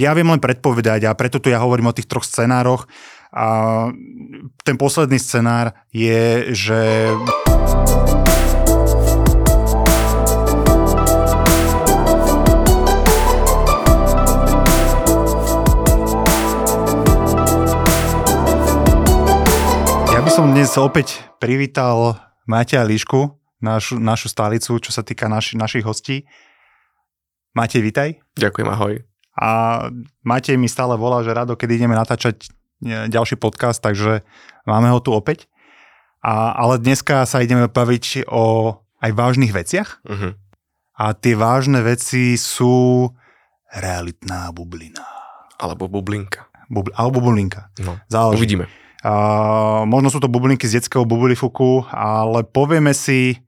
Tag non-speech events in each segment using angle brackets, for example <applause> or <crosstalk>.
Ja viem len predpovedať a preto tu ja hovorím o tých troch scenároch. A ten posledný scenár je, že... Ja by som dnes opäť privítal Matia Líšku, našu, našu stálicu, čo sa týka naši, našich hostí. Matej, vitaj. Ďakujem, ahoj. A Matej mi stále volá, že rado, keď ideme natáčať e, ďalší podcast, takže máme ho tu opäť. A, ale dneska sa ideme baviť o aj vážnych veciach. Uh-huh. A tie vážne veci sú realitná bublina. Alebo bublinka. Bubl- alebo bublinka. No, Záleží. uvidíme. Uh, možno sú to bublinky z detského bublifuku, ale povieme si,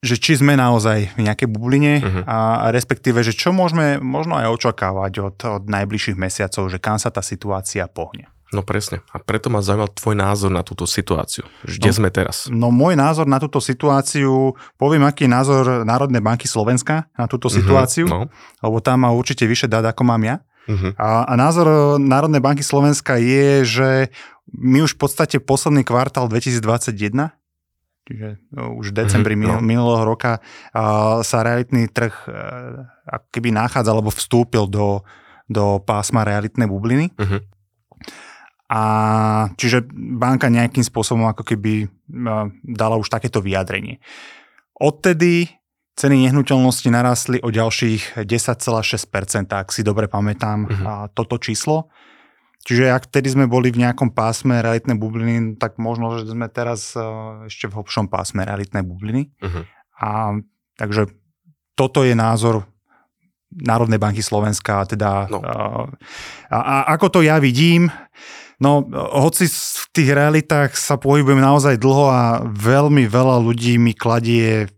že či sme naozaj v nejakej bubline Mhm. a respektíve, že čo môžeme možno aj očakávať od, od najbližších mesiacov, že kam sa tá situácia pohne. No presne. A preto ma zaujímal tvoj názor na túto situáciu. Kde No. sme teraz? No môj názor na túto situáciu, poviem, aký je názor Národnej banky Slovenska na túto situáciu, No. lebo tam má určite vyššie dát, ako mám ja. Uh-huh. A, a názor Národnej banky Slovenska je, že my už v podstate posledný kvartál 2021, čiže no, už v decembri Mhm, mm, no. minulého roka, sa realitný trh a, ako keby nachádza alebo vstúpil do, do pásma realitnej bubliny. Uh-huh. A čiže banka nejakým spôsobom ako keby a, dala už takéto vyjadrenie. Odtedy ceny nehnuteľnosti narastli o ďalších 10,6%, ak si dobre pamätám a, toto číslo. Čiže ak vtedy sme boli v nejakom pásme realitnej bubliny, tak možno, že sme teraz a, ešte v hlbšom pásme realitnej bubliny. Uh-huh. A takže toto je názor Národnej banky Slovenska, teda No. a, a ako to ja vidím, no hoci v tých realitách sa pohybujem naozaj dlho a veľmi veľa ľudí mi kladie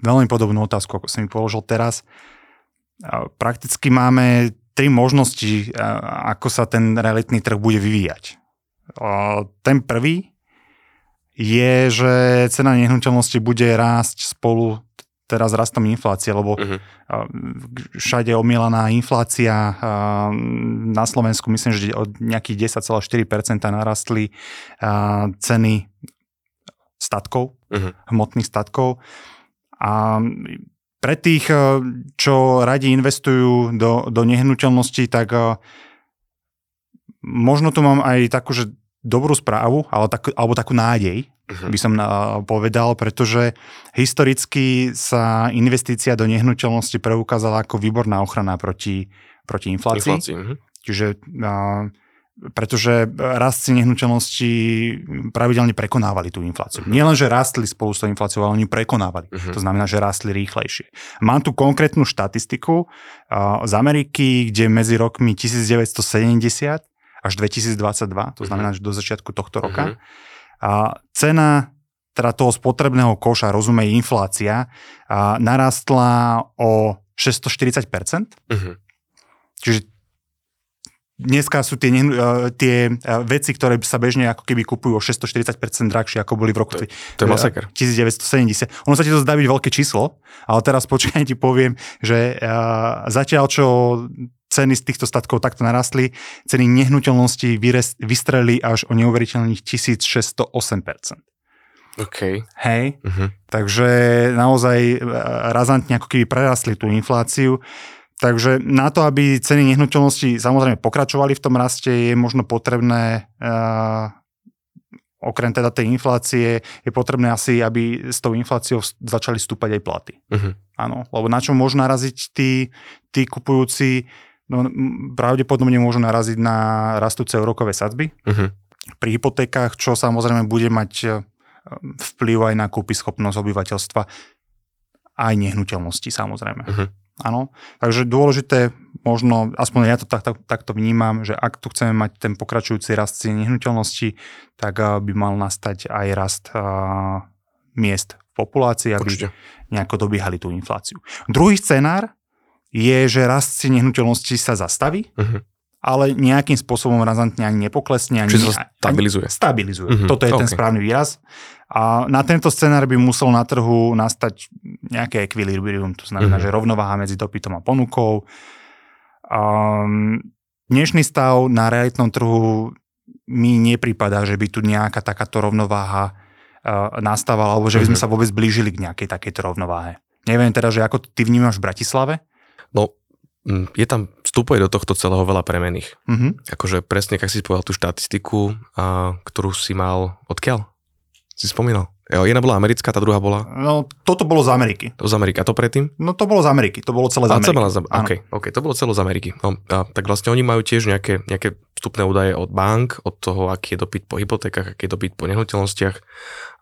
veľmi podobnú otázku, ako som mi položil teraz. A prakticky máme tri možnosti, a, ako sa ten realitný trh bude vyvíjať. A ten prvý je, že cena nehnuteľnosti bude rásť spolu teraz rastom inflácie, lebo Uh-huh. všade omielaná inflácia. Na Slovensku myslím, že od nejakých 10,4% narastli ceny statkov, Uh-huh. hmotných statkov. A pre tých, a, čo radi investujú do, do nehnuteľností, tak a, možno tu mám aj takú, že dobrú správu, ale tak, alebo takú nádej, Uh-huh. by som a, povedal, pretože historicky sa investícia do nehnuteľnosti preukázala ako výborná ochrana proti, proti inflácii. Inflácii. Uh-huh. Čiže a, pretože rast cien nehnuteľnosti pravidelne prekonávali tú infláciu. Mhm. Nie len, že rastli spolu s tou infláciou, ale oni prekonávali. Mhm. To znamená, že rastli rýchlejšie. Mám tu konkrétnu štatistiku a, z Ameriky, kde medzi rokmi 1970 až 2022, to znamená, že do začiatku tohto roka, Mhm. a cena teda toho spotrebného koša, rozumej inflácia, a narastla o 640%. Uh-huh. Čiže dneska sú tie, e, tie e, veci, ktoré sa bežne ako keby kupujú o 640% drahšie, ako boli v roku To To je masaker. 1970. Ono sa ti to zdá byť veľké číslo, ale teraz <laughs> počkaj, ti poviem, že uh, zatiaľ čo ceny z týchto statkov takto narastli, ceny nehnuteľností vyres- vystrelili až o neuveriteľných 1608%. OK. Hej, Uh-huh. takže naozaj e, razantne ako keby prerastli tú infláciu. Takže na to, aby ceny nehnuteľností samozrejme pokračovali v tom raste, je možno potrebné, uh, okrem teda tej inflácie, je potrebné asi, aby s tou infláciou začali stúpať aj platy. Uh-huh. Áno, lebo na čo môžu naraziť tí, tí kupujúci, no, pravdepodobne môžu naraziť na rastúce úrokové sadzby, Uh-huh. pri hypotékách, čo samozrejme bude mať e, vplyv aj na kúpyschopnosť obyvateľstva, aj nehnuteľnosti samozrejme. Mhm. Áno, takže dôležité, možno, aspoň ja to tak, tak, takto vnímam, že ak tu chceme mať ten pokračujúci rast cien nehnuteľnosti, tak a, by mal nastať aj rast a, miest v populácii, aby Určite. nejako dobiehali tú infláciu. Druhý scenár je, že rast cien nehnuteľnosti sa zastaví, Uh-huh. Ale nejakým spôsobom razantne ani nepoklesne. Ani, Čiže sa stabilizuje. Ani, stabilizuje. Mhm, Toto je ten ok. správny výraz. A na tento scenár by musel na trhu nastať nejaké ekvilibrium, to znamená, Mhm. že rovnováha medzi dopytom a ponukou. Um, dnešný stav na realitnom trhu mi nepripadá, že by tu nejaká takáto rovnováha uh, nastávala, alebo že by sme Mhm. sa vôbec blížili k nejakej takejto rovnováhe. Neviem teda, že ako ty vnímaš v Bratislave? No, je tam, vstupuje do tohto celého veľa premených. Mhm. Akože presne, ak si povedal tú štatistiku, a, ktorú si mal, odkiaľ? Si spomínal? Jo, Jedna bola americká, tá druhá bola No, toto bolo z Ameriky. z Ameriky. A to predtým? No to bolo z Ameriky, to bolo celé z Ameriky. celé z okay, OK, to bolo celé z Ameriky. No, a, tak vlastne oni majú tiež nejaké, nejaké vstupné údaje od bank, od toho, aký je dopyt po hypotékach, aký je dopyt po nehnuteľnostiach.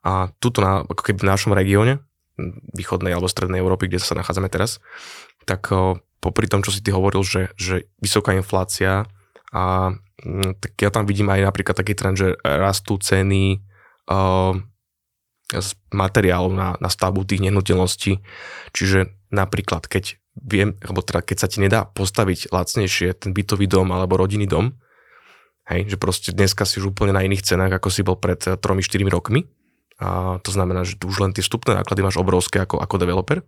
A tuto na, ako keby v našom regióne, východnej alebo strednej Európy, kde sa nachádzame teraz, tak popri tom, čo si ty hovoril, že, že vysoká inflácia a mm, tak ja tam vidím aj napríklad taký trend, že rastú ceny z materiálov na, na stavbu tých nehnuteľností. Čiže napríklad, keď viem, alebo teda keď sa ti nedá postaviť lacnejšie ten bytový dom alebo rodinný dom, hej, že proste dneska si už úplne na iných cenách, ako si bol pred 3-4 rokmi, a to znamená, že už len tie vstupné náklady máš obrovské ako, ako developer,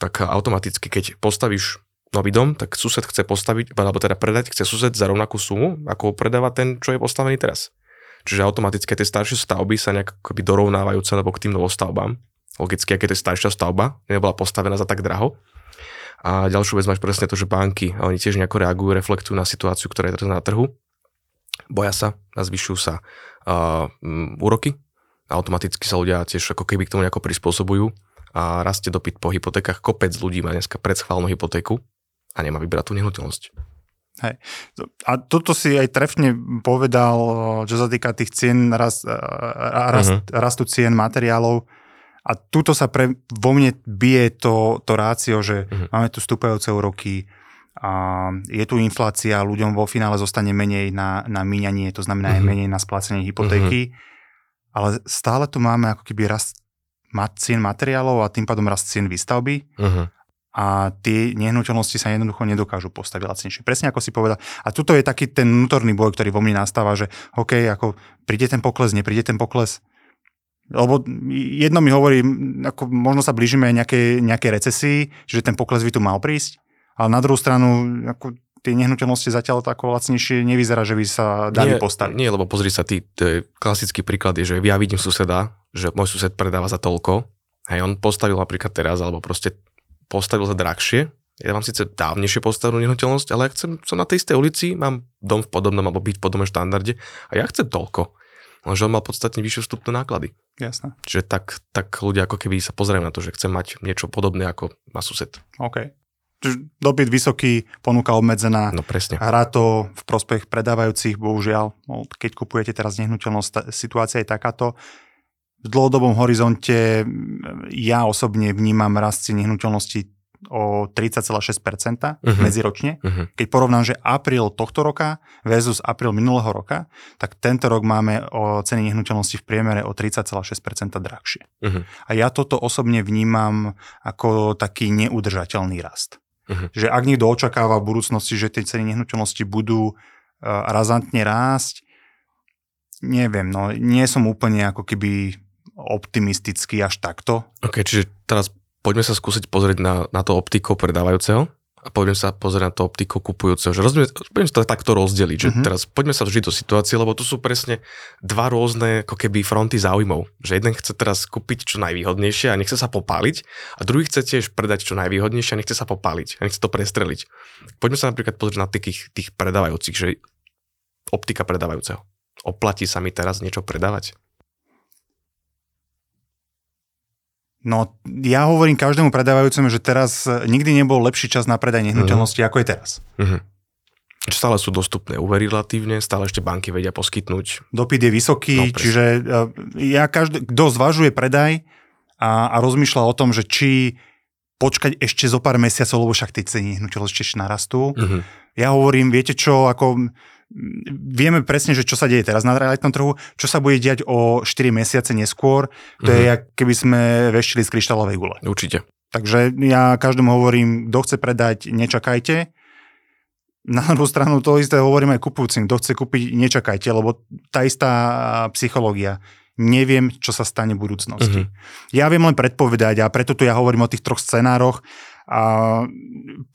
tak automaticky, keď postavíš nový dom, tak sused chce postaviť, alebo teda predať chce sused za rovnakú sumu, ako predáva ten, čo je postavený teraz. Čiže automaticky tie staršie stavby sa nejak akoby dorovnávajú cenovo k tým novostavbám. Logicky, aké to je staršia stavba, nebola postavená za tak draho. A ďalšiu vec máš presne to, že banky, oni tiež nejako reagujú, reflektujú na situáciu, ktorá je teraz na trhu. Boja sa zvyšujú sa uh, úroky. Automaticky sa ľudia tiež ako keby k tomu nejako prispôsobujú a rastie dopyt po hypotékach. Kopec ľudí má dneska predschválnu hypotéku a nemá vybrať tú nehnuteľnosť. A toto si aj trefne povedal, čo sa týka tých cien, rast, rast, uh-huh. rastu cien materiálov. A tuto sa pre, vo mne bije to, to rácio, že uh-huh. máme tu stúpajúce úroky, a je tu inflácia, ľuďom vo finále zostane menej na, na míňanie, to znamená uh-huh. aj menej na splácenie hypotéky. Uh-huh. Ale stále tu máme ako keby rast cien materiálov a tým pádom rast cien výstavby. Uh-huh a tie nehnuteľnosti sa jednoducho nedokážu postaviť lacnejšie. Presne ako si povedal. A tuto je taký ten vnútorný boj, ktorý vo mne nastáva, že OK, ako príde ten pokles, nepríde ten pokles. Lebo jedno mi hovorí, ako možno sa blížime nejakej, nejakej recesii, že ten pokles by tu mal prísť, ale na druhú stranu ako tie nehnuteľnosti zatiaľ tako lacnejšie nevyzerá, že by sa dali nie, postaviť. Nie, lebo pozri sa, ty, je klasický príklad je, že ja vidím suseda, že môj sused predáva za toľko, hej, on postavil napríklad teraz, alebo proste postavil za drahšie. Ja mám síce dávnejšie postavenú nehnuteľnosť, ale ja chcem, som na tej istej ulici, mám dom v podobnom alebo byť v podobnom štandarde a ja chcem toľko. Lenže on mal podstatne vyššie vstupné náklady. Jasné. Čiže tak, tak ľudia ako keby sa pozerajú na to, že chcem mať niečo podobné ako má sused. OK. Dopyt vysoký, ponuka obmedzená. No presne. Hrá to v prospech predávajúcich, bohužiaľ. No, keď kupujete teraz nehnuteľnosť, situácia je takáto. V dlhodobom horizonte ja osobne vnímam rast cien nehnuteľnosti o 30,6% uh-huh. medziročne. Uh-huh. Keď porovnám, že apríl tohto roka versus apríl minulého roka, tak tento rok máme o ceny nehnuteľnosti v priemere o 30,6% drahšie. Uh-huh. A ja toto osobne vnímam ako taký neudržateľný rast. Uh-huh. Že ak niekto očakáva v budúcnosti, že tie ceny nehnuteľnosti budú uh, razantne rásť, neviem, no nie som úplne ako keby optimistický až takto. Ok, čiže teraz poďme sa skúsiť pozrieť na, na to optikou predávajúceho a poďme sa pozrieť na to optikou kupujúceho. Že rozumiem, poďme sa to takto rozdeliť, že uh-huh. teraz poďme sa vžiť do situácie, lebo tu sú presne dva rôzne ako keby fronty záujmov. Že jeden chce teraz kúpiť čo najvýhodnejšie a nechce sa popáliť a druhý chce tiež predať čo najvýhodnejšie a nechce sa popáliť a nechce to prestreliť. Poďme sa napríklad pozrieť na tých, tých predávajúcich, že optika predávajúceho. Oplatí sa mi teraz niečo predávať? No, ja hovorím každému predávajúcemu, že teraz nikdy nebol lepší čas na predaj nehnuteľnosti, uh-huh. ako je teraz. Uh-huh. Stále sú dostupné úvery relatívne, stále ešte banky vedia poskytnúť. Dopyt je vysoký, no, čiže ja každý, kto zvažuje predaj a, a rozmýšľa o tom, že či počkať ešte zo pár mesiacov, lebo však tie ceny nehnuteľnosti ešte narastú. Uh-huh. Ja hovorím, viete čo, ako vieme presne, že čo sa deje teraz na realitnom trhu, čo sa bude diať o 4 mesiace neskôr, to uh-huh. je, jak keby sme veštili z kryštálovej gule. Určite. Takže ja každému hovorím, kto chce predať, nečakajte. Na druhú stranu to isté hovorím aj kupujúcim, kto chce kúpiť, nečakajte, lebo tá istá psychológia. Neviem, čo sa stane v budúcnosti. Uh-huh. Ja viem len predpovedať a preto tu ja hovorím o tých troch scenároch A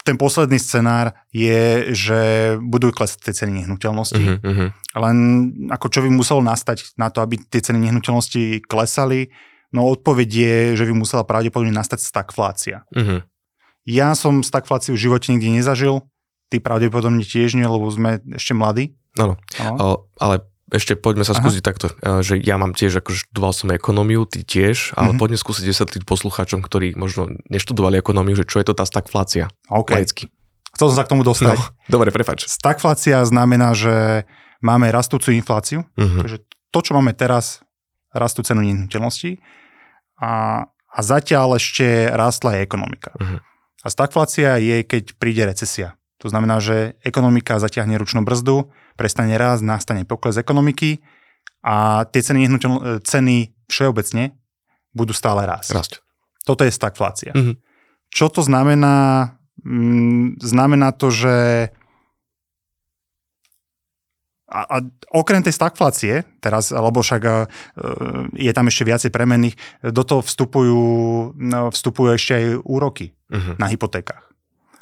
ten posledný scenár je, že budú klesať tie ceny nehnuteľnosti. Uh-huh. Len ako čo by muselo nastať na to, aby tie ceny nehnuteľnosti klesali, no odpoveď je, že by musela pravdepodobne nastať stagflácia. Uh-huh. Ja som stagfláciu v živote nikdy nezažil, ty pravdepodobne tiež nie, lebo sme ešte mladí. Áno, ale ešte poďme sa skúsiť Aha. takto, že ja mám tiež, akože študoval som ekonómiu, ty tiež, ale uh-huh. poďme skúsiť vysvetliť poslucháčom, ktorí možno neštudovali ekonómiu, že čo je to tá stagflácia. OK. Laicky. Chcel som sa k tomu dostať. No, dobre, prepač. Stagflácia znamená, že máme rastúcu infláciu, uh-huh. takže to, čo máme teraz, rastú cenu nehnuteľností a, a zatiaľ ešte rastla aj ekonomika. Uh-huh. A stagflácia je, keď príde recesia. To znamená, že ekonomika zatiahne ručnú brzdu, prestane raz, nastane pokles ekonomiky a tie ceny, nehnuteľ, ceny všeobecne budú stále rásť. Rásť. Toto je stagflácia. Mm-hmm. Čo to znamená? Mm, znamená to, že a, a okrem tej stagflácie, teraz, lebo však uh, je tam ešte viacej premenných, do toho vstupujú, no, vstupujú ešte aj úroky uh-huh. na hypotékach.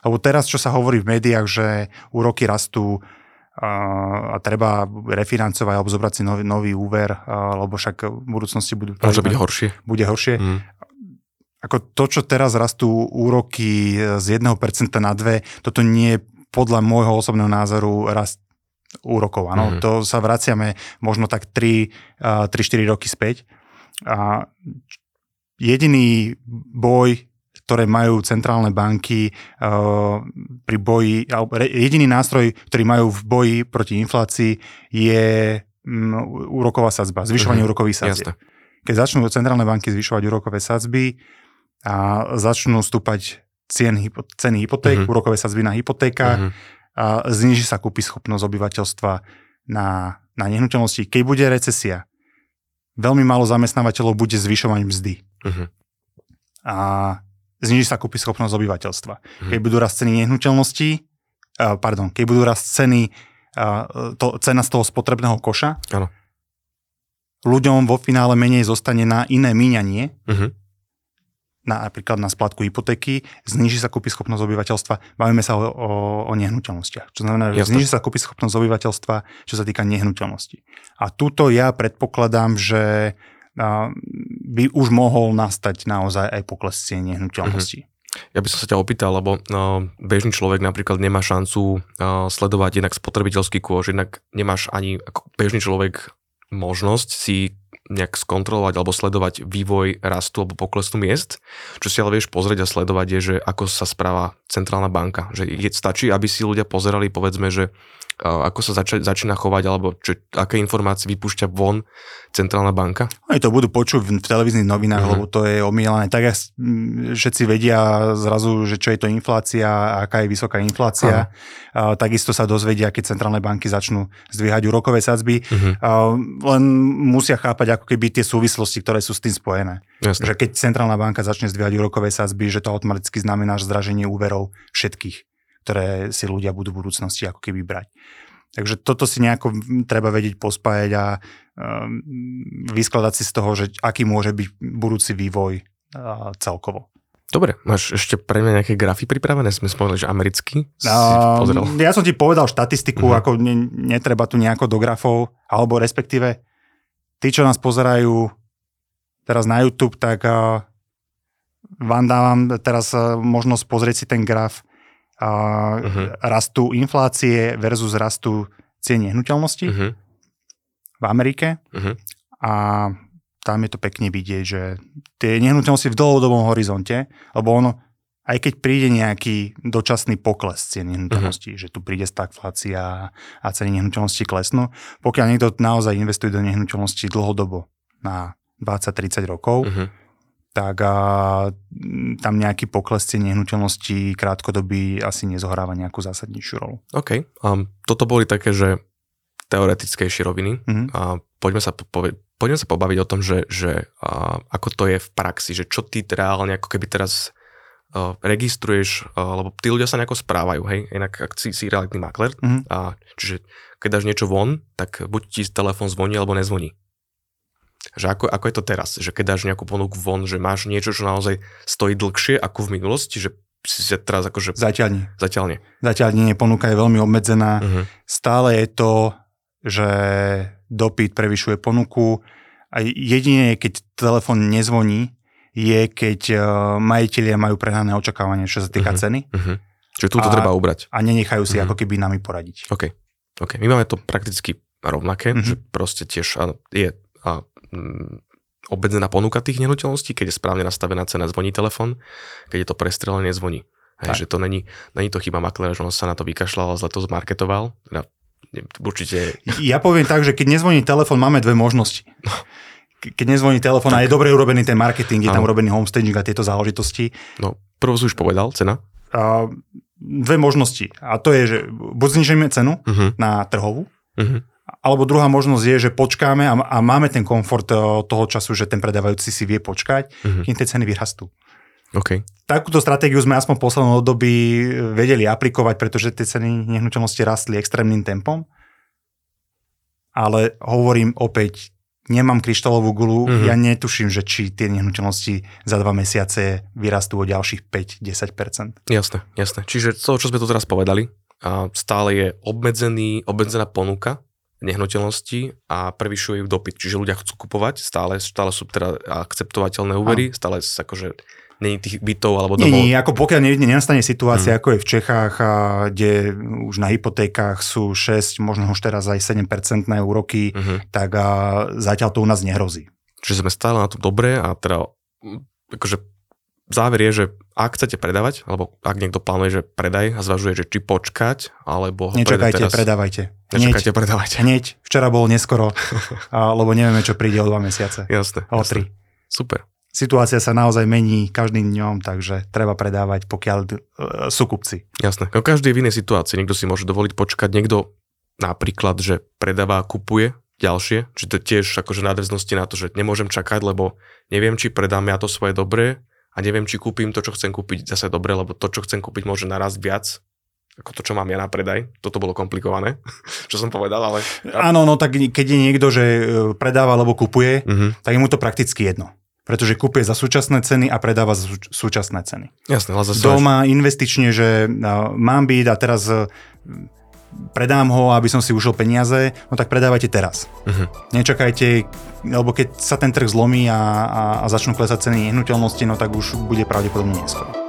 Lebo teraz, čo sa hovorí v médiách, že úroky rastú a, treba refinancovať alebo zobrať si nový, nový úver, lebo však v budúcnosti budú... Môže byť horšie. Bude horšie. Mm. Ako to, čo teraz rastú úroky z 1% na 2, toto nie je podľa môjho osobného názoru rast úrokov. Áno, mm. to sa vraciame možno tak 3-4 roky späť. A jediný boj ktoré majú centrálne banky uh, pri boji, alebo jediný nástroj, ktorý majú v boji proti inflácii je um, úroková sadzba, zvyšovanie uh-huh. úrokových sadzieb. Keď začnú centrálne banky zvyšovať úrokové sadzby a začnú stúpať cien, ceny hypoték, uh-huh. úrokové sadzby na hypotékach uh-huh. a zniží sa kúpy schopnosť obyvateľstva na, na nehnuteľnosti. Keď bude recesia, veľmi málo zamestnávateľov bude zvyšovať mzdy. Uh-huh. A zniží sa kúpy schopnosť obyvateľstva. Hmm. Keď budú rast ceny nehnuteľností, uh, pardon, keď budú rast ceny, uh, to, cena z toho spotrebného koša, ano. ľuďom vo finále menej zostane na iné míňanie, uh-huh. na, napríklad na splatku hypotéky, zniží sa kúpy schopnosť obyvateľstva, bavíme sa o, o, o nehnuteľnostiach. Čo znamená, že zniží sa kúpy schopnosť obyvateľstva, čo sa týka nehnuteľnosti. A tuto ja predpokladám, že by už mohol nastať naozaj aj pokles cien nehnuteľností. Ja by som sa ťa opýtal, lebo no, bežný človek napríklad nemá šancu sledovať jednak spotrebiteľský kôž, jednak nemáš ani ako bežný človek možnosť si nejak skontrolovať alebo sledovať vývoj rastu alebo poklesu miest. Čo si ale vieš pozrieť a sledovať je, že ako sa správa centrálna banka. Že je, stačí, aby si ľudia pozerali povedzme, že ako sa zača, začína chovať, alebo čo, aké informácie vypúšťa von centrálna banka? Oni to budú počuť v televíznych novinách, uh-huh. lebo to je omielané. Tak všetci vedia zrazu, že čo je to inflácia, aká je vysoká inflácia. Uh-huh. A, takisto sa dozvedia, keď centrálne banky začnú zdvíhať úrokové sadzby. Uh-huh. A, len musia chápať ako keby tie súvislosti, ktoré sú s tým spojené. Jasne. Že keď centrálna banka začne zdvíhať úrokové sadzby, že to automaticky znamená zdraženie úverov všetkých ktoré si ľudia budú v budúcnosti ako keby brať. Takže toto si nejako treba vedieť pospájať a um, vyskladať si z toho, že aký môže byť budúci vývoj uh, celkovo. Dobre, máš ešte pre mňa nejaké grafy pripravené? Sme spomenuli, že americký si um, Ja som ti povedal štatistiku, uh-huh. ako ne, netreba tu nejako do grafov, alebo respektíve tí, čo nás pozerajú teraz na YouTube, tak uh, vám dávam teraz uh, možnosť pozrieť si ten graf a uh-huh. rastu inflácie versus rastu cien nehnuteľnosti uh-huh. v Amerike. Uh-huh. A tam je to pekne vidieť, že tie nehnuteľnosti v dlhodobom horizonte, lebo ono, aj keď príde nejaký dočasný pokles cien nehnuteľností, uh-huh. že tu príde stagflácia a ceny nehnuteľností klesnú, pokiaľ niekto naozaj investuje do nehnuteľností dlhodobo na 20-30 rokov, uh-huh tak a, tam nejaký pokles cien nehnuteľností krátkodobý asi nezohráva nejakú zásadnejšiu rolu. OK. Um, toto boli také, že teoretickejšie roviny. Mm-hmm. A poďme sa, po, poďme sa pobaviť o tom, že, že a, ako to je v praxi, že čo ty reálne ako keby teraz a, registruješ, a, lebo tí ľudia sa nejako správajú, hej, inak ak si, si realitný makler, mm-hmm. a, čiže keď dáš niečo von, tak buď ti telefón zvoní alebo nezvoní že ako, ako je to teraz, že keď dáš nejakú ponuku von, že máš niečo, čo naozaj stojí dlhšie ako v minulosti, že si sa teraz akože... Zatiaľ nie. Zatiaľ nie. Zatiaľ nie, ponuka je veľmi obmedzená. Uh-huh. Stále je to, že dopyt prevyšuje ponuku a jedine, keď telefón nezvoní, je, keď uh, majiteľia majú prehnané očakávanie, čo sa týka Mhm. ceny Uh-huh. Čiže túto A- treba ubrať. a nenechajú si Mhm. ako keby nami poradiť. OK. OK. My máme to prakticky rovnaké, Mhm. že proste tiež áno, je a, obmedzená ponuka tých nehnuteľností, keď je správne nastavená cena, zvoní telefón, keď je to prestrelené, nezvoní. Tak. Hej, že to není, není to chyba makléra, že on sa na to vykašľal a zle to zmarketoval. Teda, určite Ja poviem tak, že keď nezvoní telefón, máme dve možnosti. Ke- Keď nezvoní telefón a je dobre urobený ten marketing, je tam Áno. urobený homestaging a tieto záležitosti, No, prvú si už povedal, cena. a dve možnosti. A to je, že buď znižíme cenu Uh-huh. na trhovú, Uh-huh. Alebo druhá možnosť je, že počkáme a, a máme ten komfort e, toho času, že ten predávajúci si vie počkať, Mhm. kým tie ceny vyrastú. OK. Takúto stratégiu sme aspoň v poslednom období vedeli aplikovať, pretože tie ceny nehnuteľnosti rastli extrémnym tempom. Ale hovorím opäť, nemám kryštálovú gulu, Mhm. mm-hmm. ja netuším, že či tie nehnuteľnosti za dva mesiace vyrastú o ďalších 5-10%. Jasné, jasné. Čiže to, čo sme tu teraz povedali, stále je obmedzený, obmedzená ponuka nehnuteľnosti a prevyšuje ju dopyt. Čiže ľudia chcú kupovať, stále, stále sú teda akceptovateľné úvery, stále sa akože není tých bytov alebo Nie, domov. nie, ako pokiaľ ne, nenastane situácia, mm. ako je v Čechách, a, kde už na hypotékach sú 6, možno už teraz aj 7% úroky, Mhm. tak a, zatiaľ to u nás nehrozí. Čiže sme stále na tom dobre a teda akože záver je, že ak chcete predávať, alebo ak niekto plánuje, že predaj a zvažuje, že či počkať, alebo ho Nečakajte, teraz. predávajte. Nečakajte, Hneď, predávajte. hneď. Včera bolo neskoro, <laughs> lebo nevieme, čo príde o dva mesiace. Jasné. O jasné. tri. Super. Situácia sa naozaj mení každým dňom, takže treba predávať, pokiaľ uh, sú kupci. Jasné. No každý je v inej situácii. Niekto si môže dovoliť počkať, niekto napríklad, že predáva a kupuje ďalšie, či to tiež akože nádrznosti na to, že nemôžem čakať, lebo neviem, či predám ja to svoje dobré a neviem, či kúpim to, čo chcem kúpiť zase dobre, lebo to, čo chcem kúpiť, môže naraz viac ako to, čo mám ja na predaj. Toto bolo komplikované, <laughs> čo som povedal, ale... Áno, no tak keď je niekto, že uh, predáva alebo kupuje, Mhm. tak je mu to prakticky jedno. Pretože kupuje za súčasné ceny a predáva za sú- súčasné ceny. Jasné, ale zase... Doma investične, že mám byt a teraz uh, predám ho, aby som si ušil peniaze, no tak predávajte teraz. Mhm. Nečakajte, lebo keď sa ten trh zlomí a, a, a začnú klesať ceny nehnuteľnosti, no tak už bude pravdepodobne neskoro.